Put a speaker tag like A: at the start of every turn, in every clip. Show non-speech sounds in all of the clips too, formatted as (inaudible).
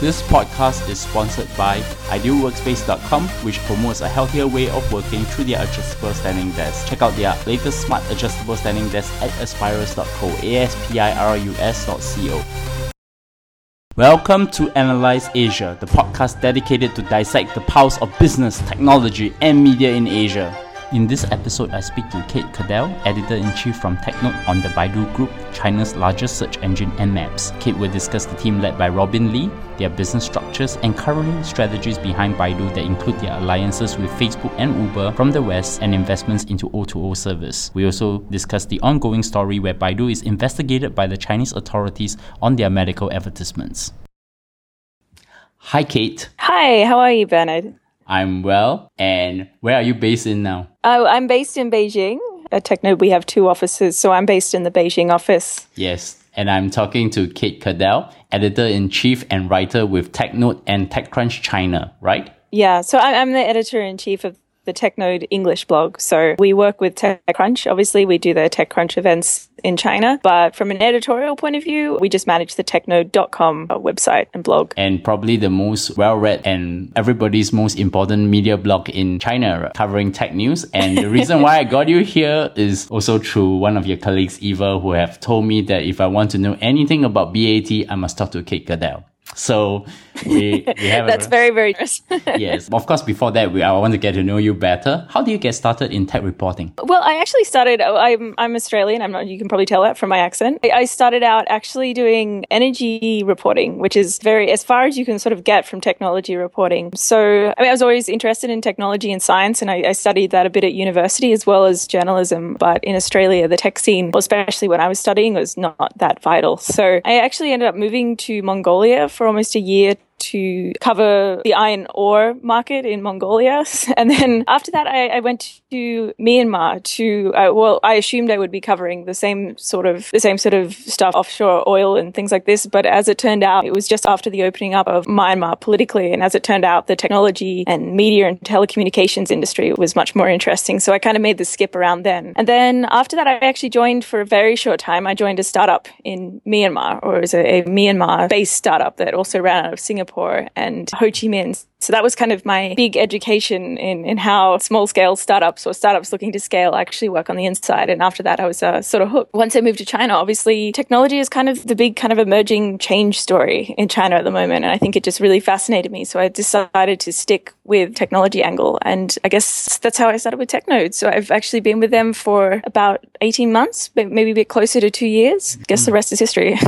A: This podcast is sponsored by idealworkspace.com, which promotes a healthier way of working through their adjustable standing desk. Check out their latest smart adjustable standing desk at aspirus.co, A-S-P-I-R-U-S.co. Welcome to Analyse Asia, the podcast dedicated to dissect the pulse of business, technology, and media in Asia. In this episode, I speak to Cate Cadell, editor in chief from TechNode on the Baidu Group, China's largest search engine and maps. Cate will discuss the team led by Robin Li, their business structures, and current strategies behind Baidu that include their alliances with Facebook and Uber from the West and investments into O2O service. We also discuss the ongoing story where Baidu is investigated by the Chinese authorities on their medical advertisements. Hi, Cate.
B: Hi, how are you, Bernard?
A: I'm well. And where are you based in now?
B: Oh, I'm based in Beijing. At TechNode, we have two offices, so I'm based in the Beijing office.
A: Yes. And I'm talking to Cate Cadell, editor in chief and writer with TechNode and TechCrunch China, right?
B: Yeah, so I'm the editor in chief of the TechNode English blog. So we work with TechCrunch. Obviously, we do the TechCrunch events in China, but from an editorial point of view, we just manage the technode.com uh, website and blog.
A: And probably the most well read and everybody's most important media blog in China uh, covering tech news. And the reason why I got you here is also through one of your colleagues, Eva, who have told me that if I want to know anything about BAT, I must talk to Cate Cadell. So we, we (laughs) have
B: That's a, very, very nice. (laughs)
A: yes. Of course, before that, we, I want to get to know you better. How do you get started in tech reporting?
B: Well, I actually started, oh, I'm, I'm Australian. I'm not, you can probably tell that from my accent. I started out actually doing energy reporting, which is very, as far as you can sort of get from technology reporting. So, I mean, I was always interested in technology and science, and I, I studied that a bit at university as well as journalism. But in Australia, the tech scene, especially when I was studying, was not that vital. So I actually ended up moving to Mongolia for almost a year to cover the iron ore market in Mongolia. (laughs) And then after that, I, I went to Myanmar to, uh, well, I assumed I would be covering the same sort of, the same sort of stuff, offshore oil and things like this. But as it turned out, it was just after the opening up of Myanmar politically. And as it turned out, the technology and media and telecommunications industry was much more interesting. So I kind of made the skip around then. And then after that, I actually joined for a very short time. I joined a startup in Myanmar, or it was a, a Myanmar based startup that also ran out of Singapore Singapore and Ho Chi Minh. So that was kind of my big education in, in how small scale startups or startups looking to scale actually work on the inside. And after that, I was uh, sort of hooked. Once I moved to China, obviously technology is kind of the big kind of emerging change story in China at the moment. And I think it just really fascinated me. So I decided to stick with technology angle. And I guess that's how I started with TechNode. So I've actually been with them for about 18 months, maybe a bit closer to two years. I guess the rest is history.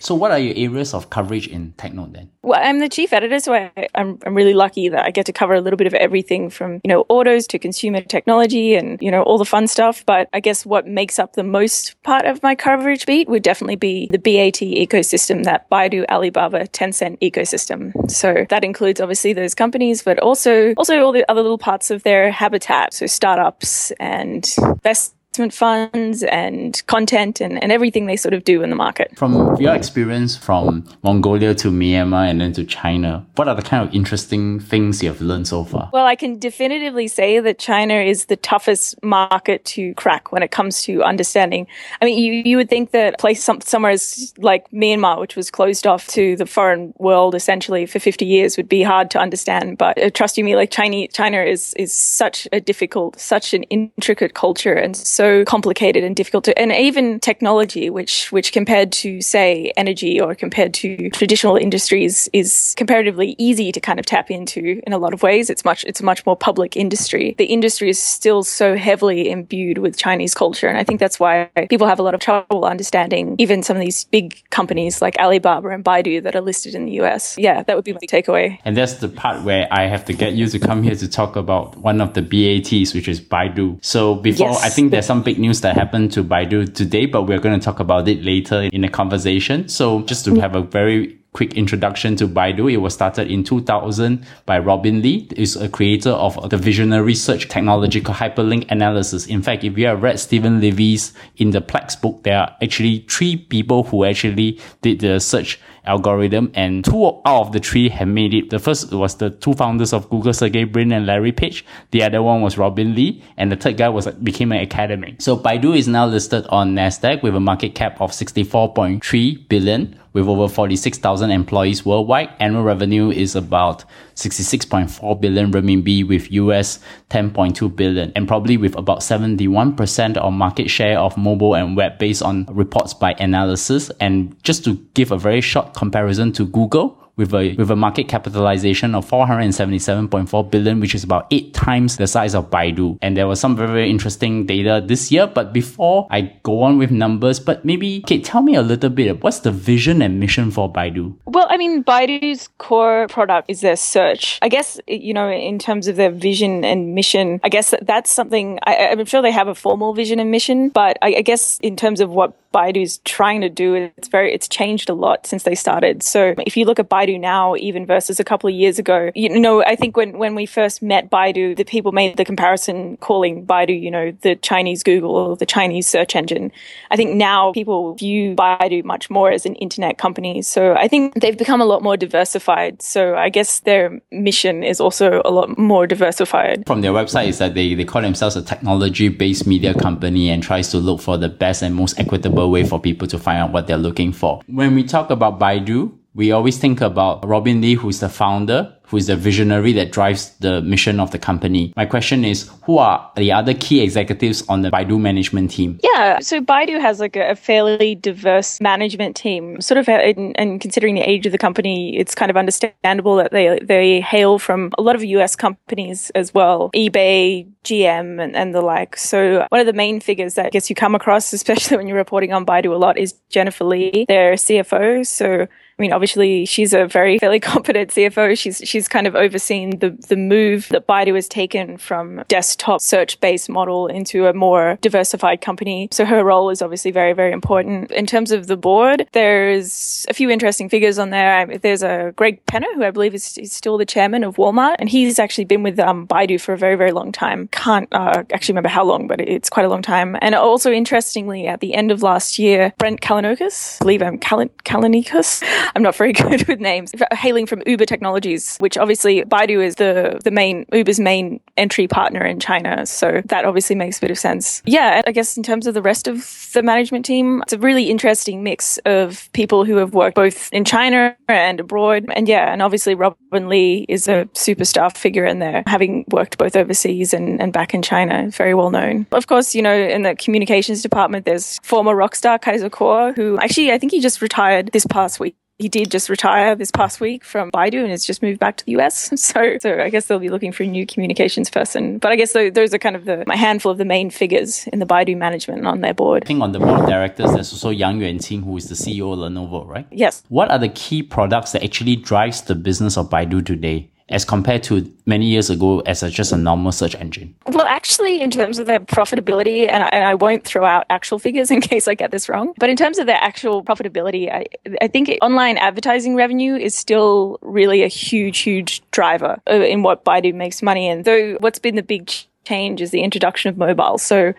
A: so what are your areas of coverage in TechNode then?
B: Well, I'm the chief editor, so I, I'm, I'm really lucky that I get to cover a little bit of everything from, you know, autos to consumer technology and, you know, all the fun stuff. But I guess what makes up the most part of my coverage beat would definitely be the BAT ecosystem, that Baidu, Alibaba, Tencent ecosystem. So that includes obviously those companies, but also, also all the other little parts of their habitat. So startups and best investment funds and content and, and everything they sort of do in the market.
A: From your experience from Mongolia to Myanmar and then to China, what are the kind of interesting things you have learned so far?
B: Well, I can definitively say that China is the toughest market to crack when it comes to understanding. I mean, you, you would think that a place some, somewhere like Myanmar, which was closed off to the foreign world essentially for 50 years, would be hard to understand. But uh, trust you me, like China, China is, is such a difficult, such an intricate culture and so complicated and difficult to, and even technology, which, which compared to say energy or compared to traditional industries is comparatively easy to kind of tap into in a lot of ways. It's much, it's a much more public industry. The industry is still so heavily imbued with Chinese culture. And I think that's why people have a lot of trouble understanding even some of these big companies like Alibaba and Baidu that are listed in the US. Yeah, that would be my takeaway.
A: And that's the part where I have to get you to come here to talk about one of the BATs, which is Baidu. So before, yes. I think there's some big news that happened to Baidu today, but we're going to talk about it later in the conversation. So just to have a very quick introduction to Baidu. It was started in 2000 by Robin Li. is a creator of the visionary search technological hyperlink analysis. In fact, if you have read Steven Levy's in the Plex book, there are actually three people who actually did the search algorithm and two out of the three have made it. The first was the two founders of Google, Sergey Brin and Larry Page. The other one was Robin Li and the third guy was became an academic. So Baidu is now listed on NASDAQ with a market cap of 64.3 billion with over 46,000 employees worldwide. Annual revenue is about 66.4 billion renminbi with US 10.2 billion and probably with about 71% of market share of mobile and web based on reports by analysis. And just to give a very short comparison to Google, with a with a market capitalization of 477.4 billion, which is about eight times the size of Baidu. And there was some very, very interesting data this year. But before I go on with numbers, but maybe Cate, tell me a little bit what's the vision and mission for Baidu?
B: Well, I mean, Baidu's core product is their search. I guess you know, in terms of their vision and mission, I guess that's something I, am sure they have a formal vision and mission, but I, I guess in terms of what Baidu's trying to do. It's very, it's changed a lot since they started. So if you look at Baidu now, even versus a couple of years ago, you know, I think when, when we first met Baidu, the people made the comparison calling Baidu, you know, the Chinese Google or the Chinese search engine. I think now people view Baidu much more as an internet company. So I think they've become a lot more diversified. So I guess their mission is also a lot more diversified.
A: From their website is that they, they call themselves a technology based media company and tries to look for the best and most equitable way for people to find out what they're looking for. When we talk about Baidu, we always think about Robin Li, who's the founder, who is the visionary that drives the mission of the company. My question is, who are the other key executives on the Baidu management team?
B: Yeah, so Baidu has like a, fairly diverse management team. Sort of, uh, and considering the age of the company, it's kind of understandable that they they hail from a lot of US companies as well, eBay, GM, and, and the like. So one of the main figures that I guess you come across, (laughs) especially when you're reporting on Baidu a lot, is Jennifer Li, their CFO. So I mean, obviously, she's a very (laughs) fairly competent CFO. She's she's kind of overseen the the move that Baidu has taken from desktop search based model into a more diversified company. So her role is obviously very very important. In terms of the board, there's a few interesting figures on there. There's a Greg Penner, who I believe is, is still the chairman of Walmart, and he's actually been with um, Baidu for a very very long time. Can't uh, actually remember how long, but it's quite a long time. And also interestingly, at the end of last year, Brent Callinicos, I believe I'm Kal- Callinicos. I'm not very (laughs) good with names. Hailing from Uber Technologies, which obviously Baidu is the the main Uber's main entry partner in China, so that obviously makes a bit of sense. Yeah, I guess in terms of the rest of the management team, it's a really interesting mix of people who have worked both in China and abroad, and yeah, and obviously Robin Li is a superstar figure in there, having worked both overseas and, and back in China, very well known. Of course, you know, in the communications department, there's former rock star Kaiser Kuo, who actually I think he just retired this past week he did just retire this past week from Baidu and has just moved back to the US. (laughs) So, so I guess they'll be looking for a new communications person. But I guess those are kind of the a handful of the main figures in the Baidu management on their board.
A: I think on the board of directors, there's also Yang Yuanqing, who is the CEO of Lenovo, right?
B: Yes.
A: What are the key products that actually drives the business of Baidu today? As compared to many years ago as a, just a normal search engine?
B: Well, actually, in terms of their profitability, and I, and I, won't throw out actual figures (laughs) in case I get this wrong, but in terms of their actual profitability, I, I think online advertising revenue is still really a huge, huge driver in what Baidu makes money in. Though what's been the big change is the introduction of mobile. So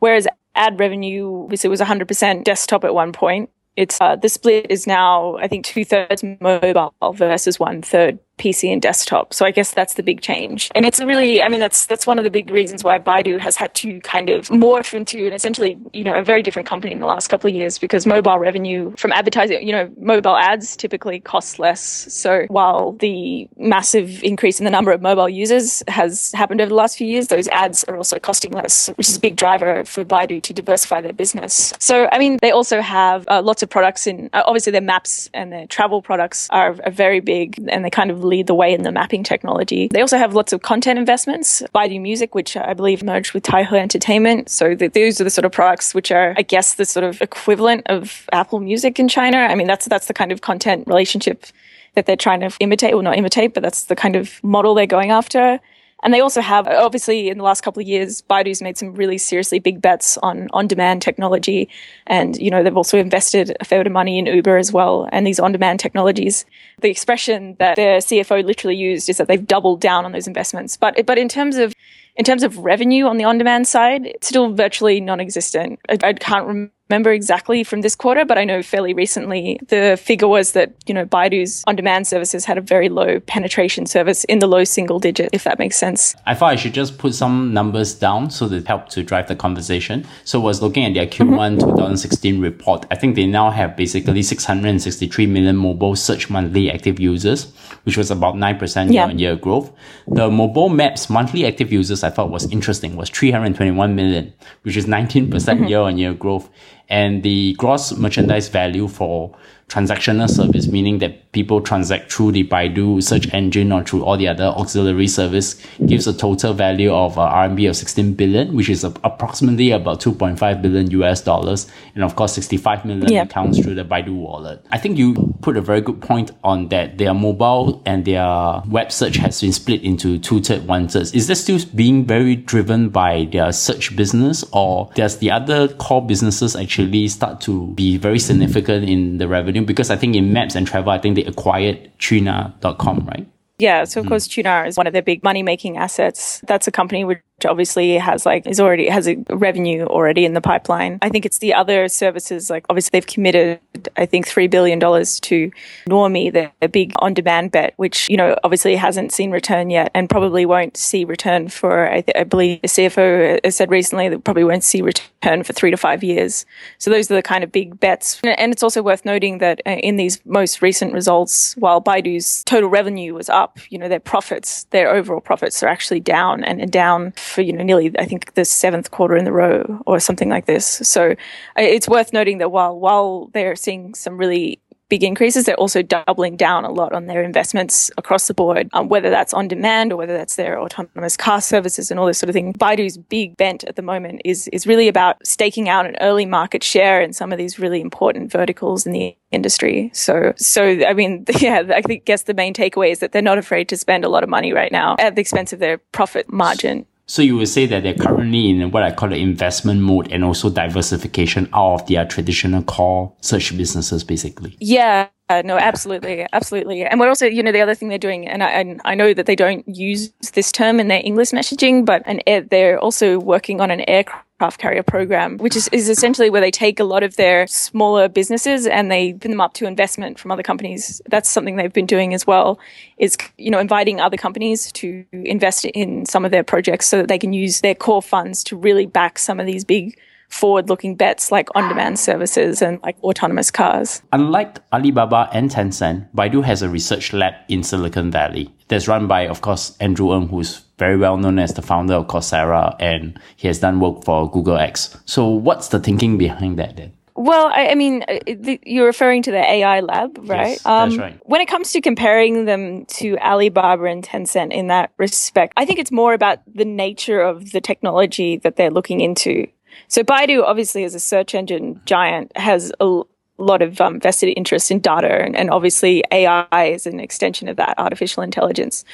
B: whereas ad revenue obviously was 100% desktop at one point, it's uh, the split is now I think two thirds mobile versus one third PC and desktop. So I guess that's the big change. And it's really, I mean, that's, that's one of the big reasons why Baidu has had to kind of morph into an essentially, you know, a very different company in the last couple of years because mobile revenue from advertising, you know, mobile ads typically cost less. So while the massive increase in the number of mobile users has happened over the last few years, those ads are also costing less, which is a big driver for Baidu to diversify their business. So, I mean, they also have uh, lots of products in, uh, obviously their maps and their travel products are, are very big and they kind of lead the way in the mapping technology. They also have lots of content investments. Baidu Music, which I believe merged with Taihe Entertainment. So the, those are the sort of products which are, I guess, the sort of equivalent of Apple Music in China. I mean, that's that's the kind of content relationship that they're trying to imitate, or not imitate, but that's the kind of model they're going after. And they also have, obviously, in the last couple of years, Baidu's made some really seriously big bets on on-demand technology. And, you know, they've also invested a fair bit of money in Uber as well and these on-demand technologies. The expression that their CFO literally used is that they've doubled down on those investments. But, but in terms of in terms of revenue on the on-demand side, it's still virtually non-existent. I, I can't remember exactly from this quarter, but I know fairly recently the figure was that, you know, Baidu's on demand services had a very low penetration service in the low single digit, if that makes sense.
A: I thought I should just put some numbers down so that help to drive the conversation. So I was looking at their Q1 mm-hmm. 2016 report. I think they now have basically 663 million mobile search monthly active users, which was about 9% year on year growth. The mobile maps monthly active users I thought was interesting was 321 million, which is 19% mm-hmm. year on year growth and the gross merchandise value for transactional service, meaning that people transact through the Baidu search engine or through all the other auxiliary service, gives a total value of uh, RMB of 16 billion, which is approximately about 2.5 billion US dollars. And of course, 65 million yep. accounts through the Baidu wallet. I think you put a very good point on that. Their mobile and their web search has been split into two third, one third. Is this still being very driven by their search business or does the other core businesses actually start to be very significant in the revenue? Revenue? Because I think in maps and travel, I think they acquired Qunar.com, right?
B: Yeah, so of hmm. course, Qunar is one of their big money making assets. That's a company which obviously has like is already has a revenue already in the pipeline. I think it's the other services like obviously they've committed I think three billion dollars to Nuomi, the, big on demand bet, which you know obviously hasn't seen return yet and probably won't see return for I, th- I believe the CFO said recently that probably won't see return for three to five years. So those are the kind of big bets. And it's also worth noting that uh, in these most recent results, while Baidu's total revenue was up, you know their profits, their overall profits are actually down and down for you know nearly I think the seventh quarter in the row or something like this. So it's worth noting that while while they're seeing some really big increases, they're also doubling down a lot on their investments across the board, um, whether that's on demand or whether that's their autonomous car services and all this sort of thing. Baidu's big bent at the moment is is really about staking out an early market share in some of these really important verticals in the industry. So, so I mean, (laughs) yeah, I think guess the main takeaway is that they're not afraid to spend a lot of money right now at the expense of their profit margin.
A: So you would say that they're currently in what I call the investment mode and also diversification out of their traditional core search businesses, basically.
B: Yeah, uh, no, absolutely, absolutely. And we're also, you know, the other thing they're doing, and I, and I know that they don't use this term in their English messaging, but an air, they're also working on an aircraft carrier program, which is, is essentially where they take a lot of their smaller businesses and they pin them up to investment from other companies. That's something they've been doing as well, is, you know, inviting other companies to invest in some of their projects so that they can use their core funds to really back some of these big forward looking bets like on demand services and like autonomous cars.
A: Unlike Alibaba and Tencent, Baidu has a research lab in Silicon Valley that's run by, of course, Andrew Ng, who's very well known as the founder of Coursera, and he has done work for Google X. So, what's the thinking behind that then?
B: Well, I, I mean, uh, the, you're referring to the AI lab, right?
A: Yes, um, that's right.
B: When it comes to comparing them to Alibaba and Tencent in that respect, I think it's more about the nature of the technology that they're looking into. So Baidu, obviously, as a search engine giant, has a lot of um, vested interest in data, and, and obviously AI is an extension of that artificial intelligence.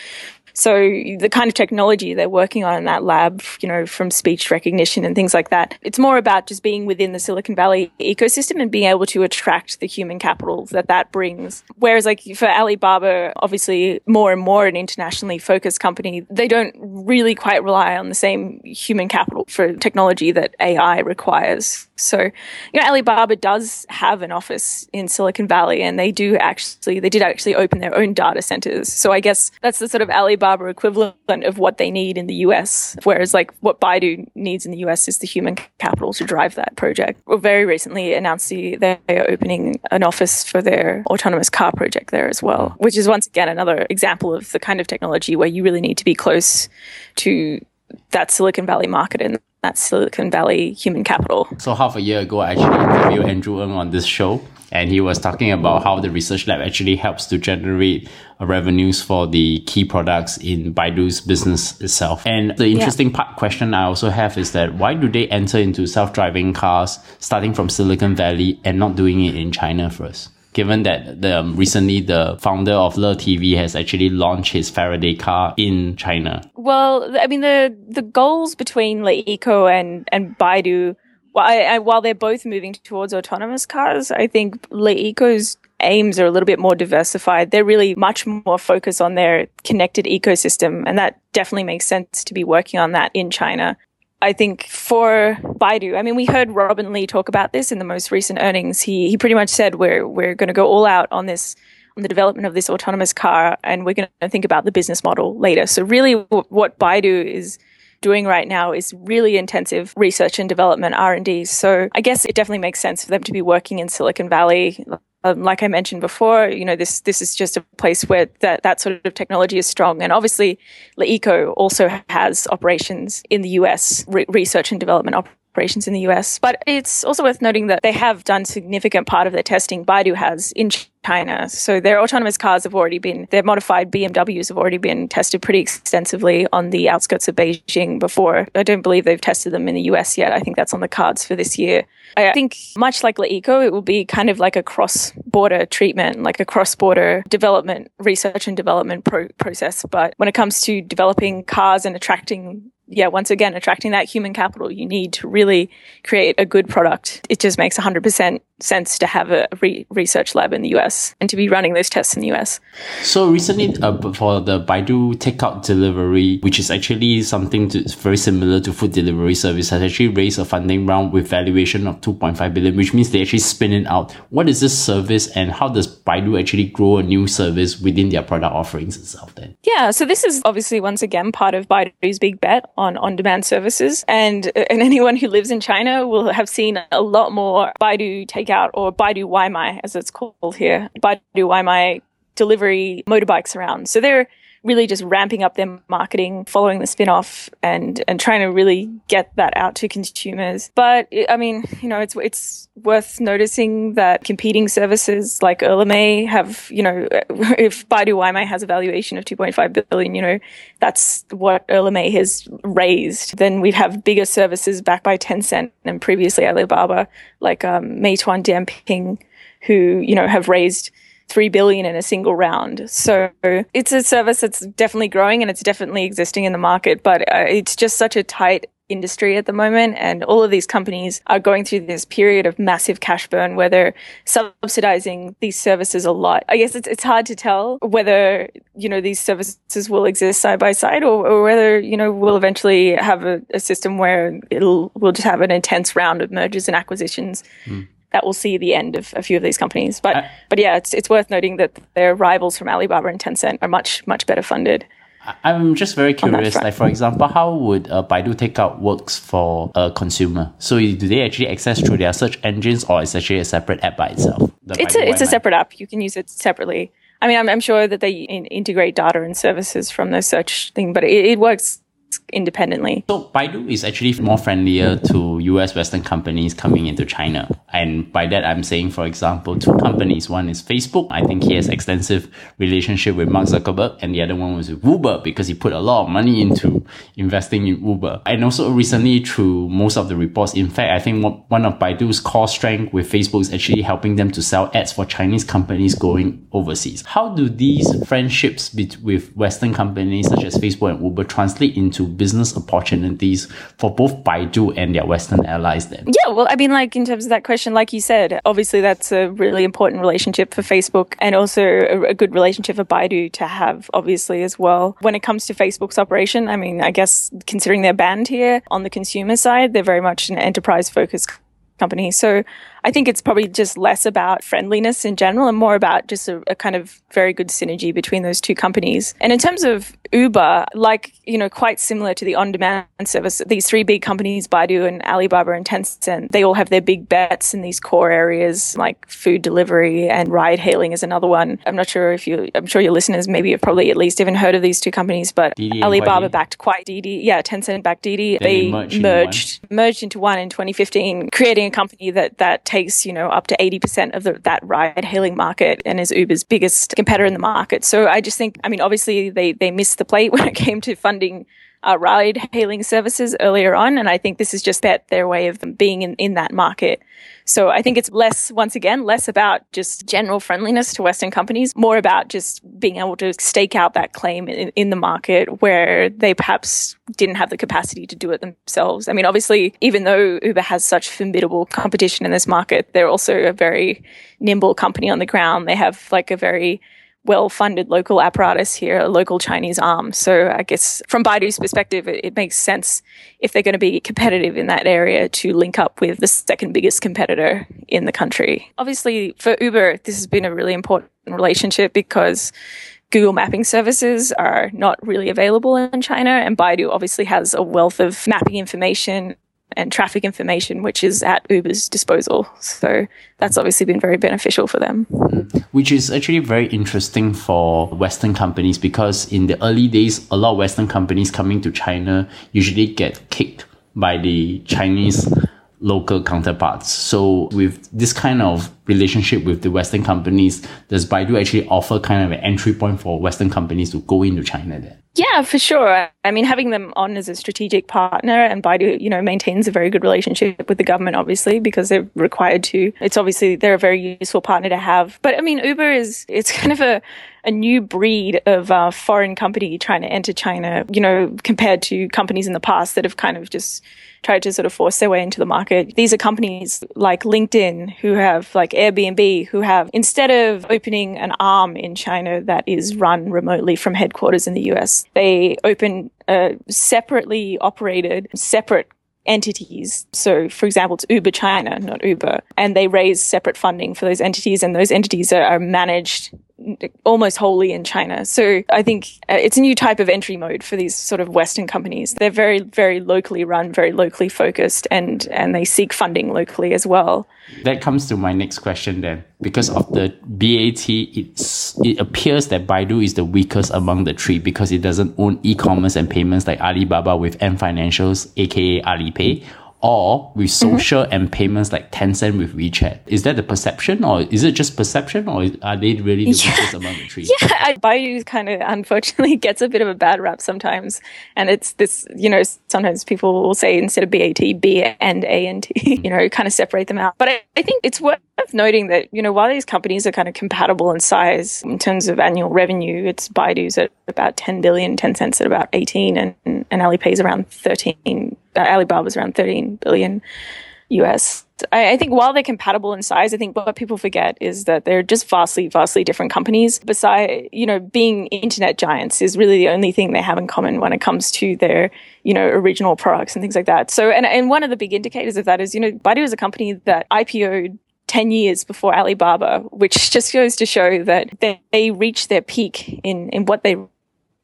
B: So the kind of technology they're working on in that lab, you know, from speech recognition and things like that, it's more about just being within the Silicon Valley ecosystem and being able to attract the human capital that that brings. Whereas like for Alibaba, obviously more and more an internationally focused company, they don't really quite rely on the same human capital for technology that AI requires. So, you know, Alibaba does have an office in Silicon Valley and they do actually, they did actually open their own data centers. So I guess that's the sort of Alibaba equivalent of what they need in the US. Whereas like what Baidu needs in the US is the human capital to drive that project. Well, very recently announced the, they are opening an office for their autonomous car project there as well, which is once again another example of the kind of technology where you really need to be close to that Silicon Valley market that Silicon Valley human capital.
A: So half a year ago, I actually interviewed Andrew Ng on this show, and he was talking about how the research lab actually helps to generate revenues for the key products in Baidu's business itself. And the interesting yeah. part question I also have is that why do they enter into self-driving cars starting from Silicon Valley and not doing it in China first? Given that the, um, recently the founder of Le TV has actually launched his Faraday car in China.
B: Well, I mean, the, the goals between LeEco and, and Baidu, well, I, I, while they're both moving towards autonomous cars, I think LeEco's aims are a little bit more diversified. They're really much more focused on their connected ecosystem. And that definitely makes sense to be working on that in China I think for Baidu, I mean, we heard Robin Li talk about this in the most recent earnings. He he pretty much said we're we're going to go all out on this on the development of this autonomous car, and we're going to think about the business model later. So really, w- what Baidu is doing right now is really intensive research and development R&D. So I guess it definitely makes sense for them to be working in Silicon Valley. Um, like I mentioned before, you know, this this is just a place where that, that sort of technology is strong. And obviously, LeEco also has operations in the US, re- research and development operations operations in the US. But it's also worth noting that they have done significant part of their testing, Baidu has, in China. So their autonomous cars have already been, their modified BMWs have already been tested pretty extensively on the outskirts of Beijing before. I don't believe they've tested them in the US yet. I think that's on the cards for this year. I think much like LeEco, it will be kind of like a cross-border treatment, like a cross-border development, research and development pro- process. But when it comes to developing cars and attracting yeah, once again, attracting that human capital, you need to really create a good product. It just makes 100% sense to have a re- research lab in the US and to be running those tests in the US.
A: So recently, uh, for the Baidu takeout delivery, which is actually something to, very similar to food delivery service, has actually raised a funding round with valuation of 2.5 billion, which means they actually spin it out. What is this service and how does Baidu actually grow a new service within their product offerings itself then?
B: Yeah, so this is obviously once again part of Baidu's big bet on on-demand services. And, and anyone who lives in China will have seen a lot more Baidu take takeout or Baidu Waimai, as it's called here, Baidu Waimai delivery motorbikes around. So they're really just ramping up their marketing following the spin-off and and trying to really get that out to consumers. But i mean you know it's it's worth noticing that competing services like Ele.me have you know (laughs) if Baidu Waimai has a valuation of 2.5 billion you know that's what Ele.me has raised. Then we'd have bigger services backed by Tencent and previously Alibaba like um, Meituan Dianping who you know have raised 3 billion in a single round. So it's a service that's definitely growing and it's definitely existing in the market, but uh, it's just such a tight industry at the moment and all of these companies are going through this period of massive cash burn where they're subsidizing these services a lot. I guess it's, it's hard to tell whether, you know, these services will exist side by side or, or whether, you know, we'll eventually have a, a system where it'll, we'll just have an intense round of mergers and acquisitions. Mm that will see the end of a few of these companies. But uh, but yeah, it's it's worth noting that their rivals from Alibaba and Tencent are much much better funded.
A: I'm just very curious. Like for example, how would uh, Baidu Takeout works for a consumer? So do they actually access through their search engines, or is actually a separate app by itself?
B: It's Baidu a it's a separate app. You can use it separately. I mean, I'm, I'm sure that they in, integrate data and services from the search thing, but it, it works independently.
A: So Baidu is actually more friendlier to US Western companies coming into China. And by that, I'm saying, for example, two companies. One is Facebook. I think he has extensive relationship with Mark Zuckerberg. And the other one was with Uber because he put a lot of money into investing in Uber. And also recently through most of the reports, in fact, I think one of Baidu's core strength with Facebook is actually helping them to sell ads for Chinese companies going overseas. How do these friendships with Western companies such as Facebook and Uber translate into business opportunities for both Baidu and their Western allies then?
B: Yeah, well, I mean, like in terms of that question, like you said, obviously that's a really important relationship for Facebook and also a, a good relationship for Baidu to have, obviously, as well. When it comes to Facebook's operation, I mean, I guess considering their band here on the consumer side, they're very much an enterprise focused company. So I think it's probably just less about friendliness in general and more about just a, a, kind of very good synergy between those two companies. And in terms of Uber, like, you know, quite similar to the on demand service, these three big companies, Baidu and Alibaba and Tencent, they all have their big bets in these core areas like food delivery and ride hailing is another one. I'm not sure if you, I'm sure your listeners maybe have probably at least even heard of these two companies, but Alibaba backed quite Didi. Yeah, Tencent backed Didi. They, they merged, merged into one in 2015, creating a company that, that takes, you know, up to 80% of the, that ride hailing market and is Uber's biggest competitor in the market. So I just think, I mean, obviously they, they missed the plate (laughs) when it came to funding uh, ride hailing services earlier on. And I think this is just that their way of being in, in that market. So I think it's less, once again, less about just general friendliness to Western companies, more about just being able to stake out that claim in, in the market where they perhaps didn't have the capacity to do it themselves. I mean, obviously, even though Uber has such formidable competition in this market, they're also a very nimble company on the ground. They have like a very well funded local apparatus here, a local Chinese arm. So I guess from Baidu's perspective, it, it, makes sense if they're going to be competitive in that area to link up with the second biggest competitor in the country. Obviously, for Uber, this has been a really important relationship because Google mapping services are not really available in China, and Baidu obviously has a wealth of mapping information and traffic information, which is at Uber's disposal. So that's obviously been very beneficial for them.
A: Which is actually very interesting for Western companies because in the early days, a lot of Western companies coming to China usually get kicked by the Chinese local counterparts. So with this kind of relationship with the Western companies, does Baidu actually offer kind of an entry point for Western companies to go into China then?
B: Yeah, for sure. I mean, having them on as a strategic partner and Baidu, you know, maintains a very good relationship with the government, obviously, because they're required to. It's obviously, they're a very useful partner to have. But I mean, Uber is, it's (laughs) kind of a, a new breed of uh, foreign company trying to enter China, you know, compared to companies in the past that have kind of just tried to sort of force their way into the market. These are companies like LinkedIn who have like Airbnb who have instead of opening an arm in China that is run remotely from headquarters in the US, they open a separately operated, separate entities. So, for example, it's Uber China, not Uber, and they raise separate funding for those entities, and those entities are, are managed almost wholly in China. So I think uh, it's a new type of entry mode for these sort of Western companies. They're very, very locally run, very locally focused, and and they seek funding locally as well.
A: That comes to my next question then. Because of the BAT, it's it appears that Baidu is the weakest among the three because it doesn't own e-commerce and payments like Alibaba with Ant Financials, aka Alipay, or with mm-hmm. social mm-hmm. and payments like Tencent with WeChat. Is that the perception or is it just perception or are they really the yeah. among the three? (laughs)
B: Yeah, Baidu kind of unfortunately (laughs) gets a bit of a bad rap sometimes. And it's this, you know, sometimes people will say instead of BAT, B and A and T, mm-hmm. (laughs) you know, kind of separate them out. But I, I think it's worth noting that, you know, while these companies are kind of compatible in size in terms of annual revenue, it's Baidu's at about 10 billion, Tencent's at about 18 and, and Alipay's around 13 uh, is around 13 billion US. I, I, think while they're compatible in size, I think what people forget is that they're just vastly, vastly different companies. Besides, you know, being internet giants is really the only thing they have in common when it comes to their, you know, original products and things like that. So, and, and one of the big indicators of that is, you know, Baidu is a company that IPO'd 10 years before Alibaba, which (laughs) just goes to show that they, they reached their peak in, in what they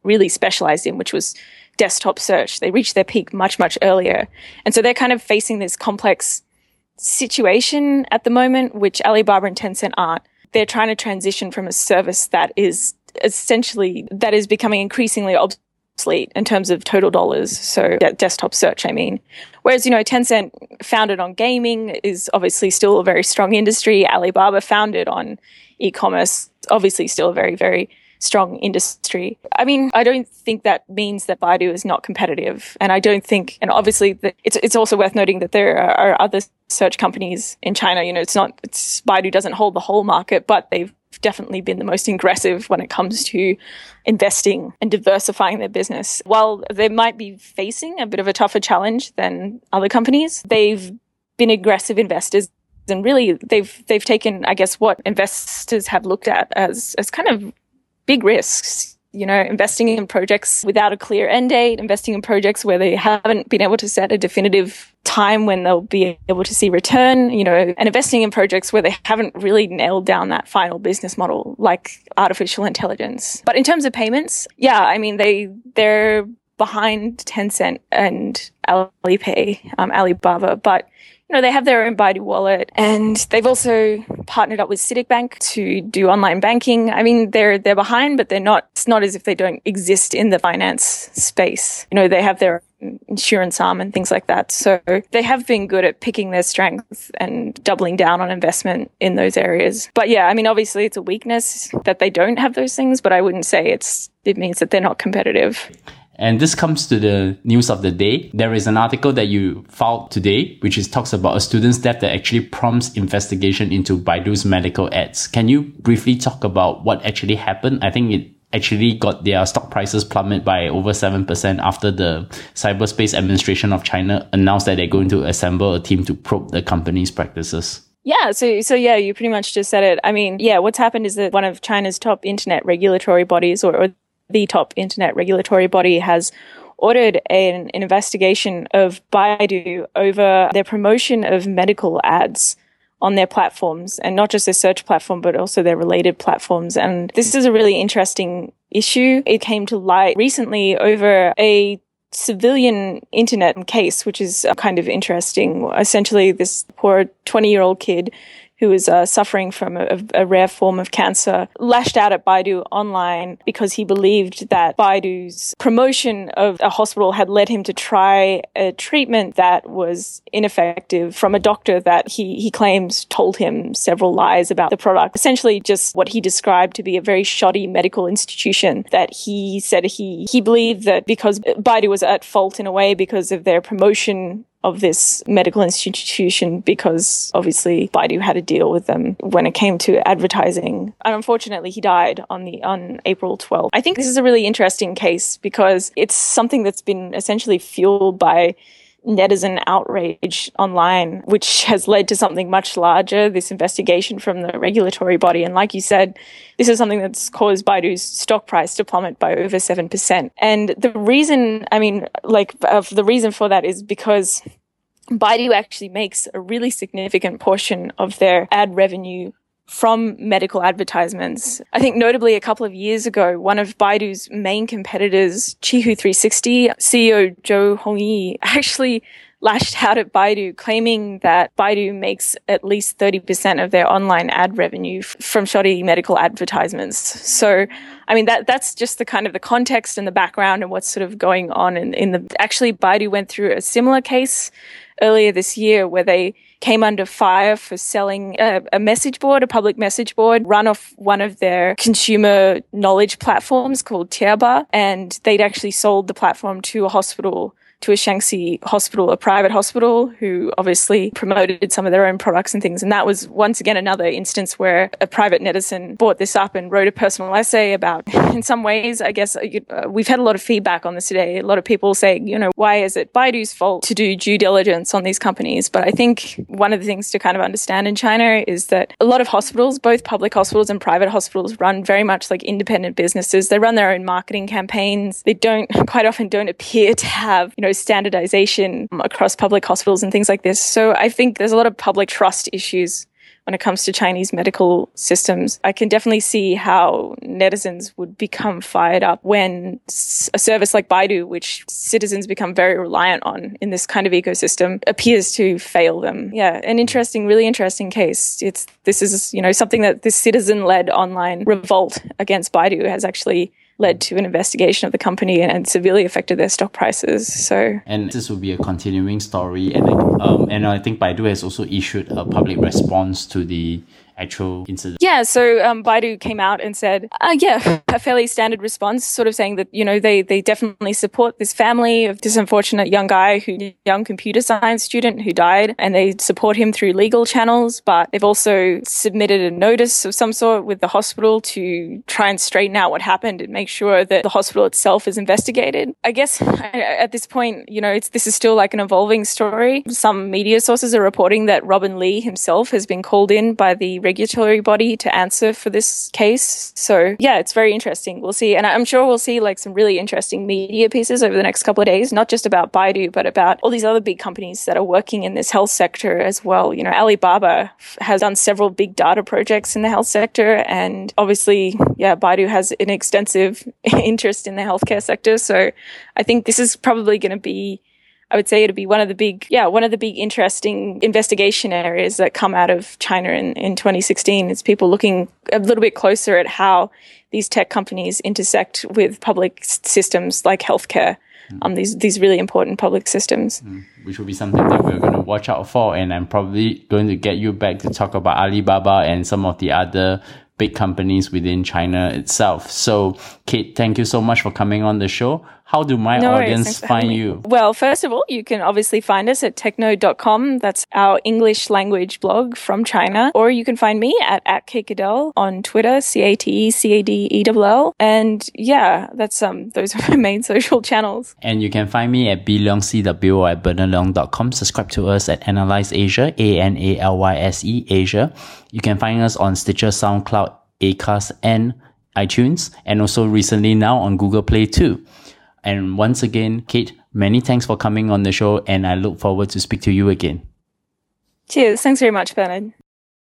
B: really specialized in, which was desktop search. They reached their peak much, much earlier. And so they're kind of facing this complex situation at the moment, which Alibaba and Tencent aren't. They're trying to transition from a service that is essentially, that is becoming increasingly obsolete in terms of total dollars. So desktop search, I mean. Whereas, you know, Tencent founded on gaming is obviously still a very strong industry. Alibaba founded on e-commerce, obviously still a very, very strong industry. I mean, I don't think that means that Baidu is not competitive. And I don't think, and obviously it's, it's also worth noting that there are other search companies in China. You know, it's not, it's Baidu doesn't hold the whole market, but they've definitely been the most aggressive when it comes to investing and diversifying their business. While they might be facing a bit of a tougher challenge than other companies, they've been aggressive investors and really they've they've taken I guess what investors have looked at as as kind of big risks. You know, investing in projects without a clear end date, investing in projects where they haven't been able to set a definitive time when they'll be able to see return, you know, and investing in projects where they haven't really nailed down that final business model, like artificial intelligence. But in terms of payments, yeah, I mean, they, they're behind Tencent and Alipay, um, Alibaba, but you know, they have their own Baidu wallet and they've also partnered up with CITIC Bank to do online banking. I mean, they're, they're behind, but they're not, it's not as if they don't exist in the finance space. You know, they have their insurance arm and things like that. So they have been good at picking their strengths and doubling down on investment in those areas. But yeah, I mean, obviously it's a weakness that they don't have those things, but I wouldn't say it's, it means that they're not competitive.
A: And this comes to the news of the day. There is an article that you filed today, which is talks about a student's death that actually prompts investigation into Baidu's medical ads. Can you briefly talk about what actually happened? I think it actually got their stock prices plummet by over 7% after the Cyberspace Administration of China announced that they're going to assemble a team to probe the company's practices.
B: Yeah, so so yeah, you pretty much just said it. I mean, yeah, what's happened is that one of China's top internet regulatory bodies, or, or the top internet regulatory body, has ordered an, an investigation of Baidu over their promotion of medical ads on their platforms and not just their search platform, but also their related platforms. And this is a really interesting issue. It came to light recently over a civilian internet case, which is kind of interesting. Essentially, this poor 20 year old kid who was uh, suffering from a, a, rare form of cancer, lashed out at Baidu online because he believed that Baidu's promotion of a hospital had led him to try a treatment that was ineffective from a doctor that he, he claims told him several lies about the product. Essentially, just what he described to be a very shoddy medical institution that he said he, he believed that because Baidu was at fault in a way because of their promotion of this medical institution because obviously Baidu had to deal with them when it came to advertising. And unfortunately, he died on the on April 12th. I think this is a really interesting case because it's something that's been essentially fueled by netizen outrage online, which has led to something much larger, this investigation from the regulatory body. And like you said, this is something that's caused Baidu's stock price to plummet by over 7%. And the reason, I mean, like, uh, the reason for that is because Baidu actually makes a really significant portion of their ad revenue from medical advertisements. I think notably a couple of years ago, one of Baidu's main competitors, Qihoo 360 CEO Zhou Hongyi, (laughs) actually lashed out at Baidu, claiming that Baidu makes at least 30% of their online ad revenue from shoddy medical advertisements. So, I mean, that, that's just the kind of the context and the background and what's sort of going on in, in the, actually Baidu went through a similar case earlier this year where they came under fire for selling a, a, message board, a public message board run off one of their consumer knowledge platforms called Tieba. And they'd actually sold the platform to a hospital to a Shaanxi hospital, a private hospital, who obviously promoted some of their own products and things. And that was once again another instance where a private netizen brought this up and wrote a personal essay about, (laughs) in some ways, I guess uh, we've had a lot of feedback on this today. A lot of people saying, you know, why is it Baidu's fault to do due diligence on these companies? But I think one of the things to kind of understand in China is that a lot of hospitals, both public hospitals and private hospitals, run very much like independent businesses. They run their own marketing campaigns. They don't (laughs) quite often don't appear to have, you know, know, standardization across public hospitals and things like this. So I think there's a lot of public trust issues when it comes to Chinese medical systems. I can definitely see how netizens would become fired up when a service like Baidu, which citizens become very reliant on in this kind of ecosystem, appears to fail them. Yeah, an interesting, really interesting case. It's this is you know something that this citizen-led online revolt against Baidu has actually led to an investigation of the company and, and, severely affected their stock prices. So,
A: and this will be a continuing story, and um, and I think Baidu has also issued a public response to the actual incident?
B: Yeah, so um, Baidu came out and said, uh, yeah, (laughs) a fairly standard response, sort of saying that, you know, they, they definitely support this family of this unfortunate young guy who, young computer science student who died, and they support him through legal channels, but they've also submitted a notice of some sort with the hospital to try and straighten out what happened and make sure that the hospital itself is investigated. I guess (laughs) at this point, you know, it's, this is still like an evolving story. Some media sources are reporting that Robin Li himself has been called in by the regulatory body to answer for this case. So yeah, it's very interesting. We'll see. And I'm sure we'll see like some really interesting media pieces over the next couple of days, not just about Baidu, but about all these other big companies that are working in this health sector as well. You know, Alibaba has done several big data projects in the health sector. And obviously, yeah, Baidu has an extensive (laughs) interest in the healthcare sector. So I think this is probably going to be I would say it'd be one of the big, yeah, one of the big interesting investigation areas that come out of China in, in 2016 is people looking a little bit closer at how these tech companies intersect with public systems like healthcare. Mm. Um, these these really important public systems,
A: mm. which will be something that we're going to watch out for, and I'm probably going to get you back to talk about Alibaba and some of the other big companies within China itself. So, Cate, thank you so much for coming on the show. How do my no audience find you?
B: Well, first of all, you can obviously find us at technode.com. That's our English language blog from China. Or you can find me at, at Cadell on Twitter, C-A-T-E-C-A-D-E-L-L. And yeah, that's um those are (laughs) my main social channels.
A: And you can find me at bleongcwo at bernardleong.com. Subscribe to us at Analyse Asia, A-N-A-L-Y-S-E Asia. You can find us on Stitcher, SoundCloud, Acast, and iTunes, and also recently now on Google Play too. And once again, Cate, many thanks for coming on the show, and I look forward to speak to you again.
B: Cheers. Thanks very much, Bernard.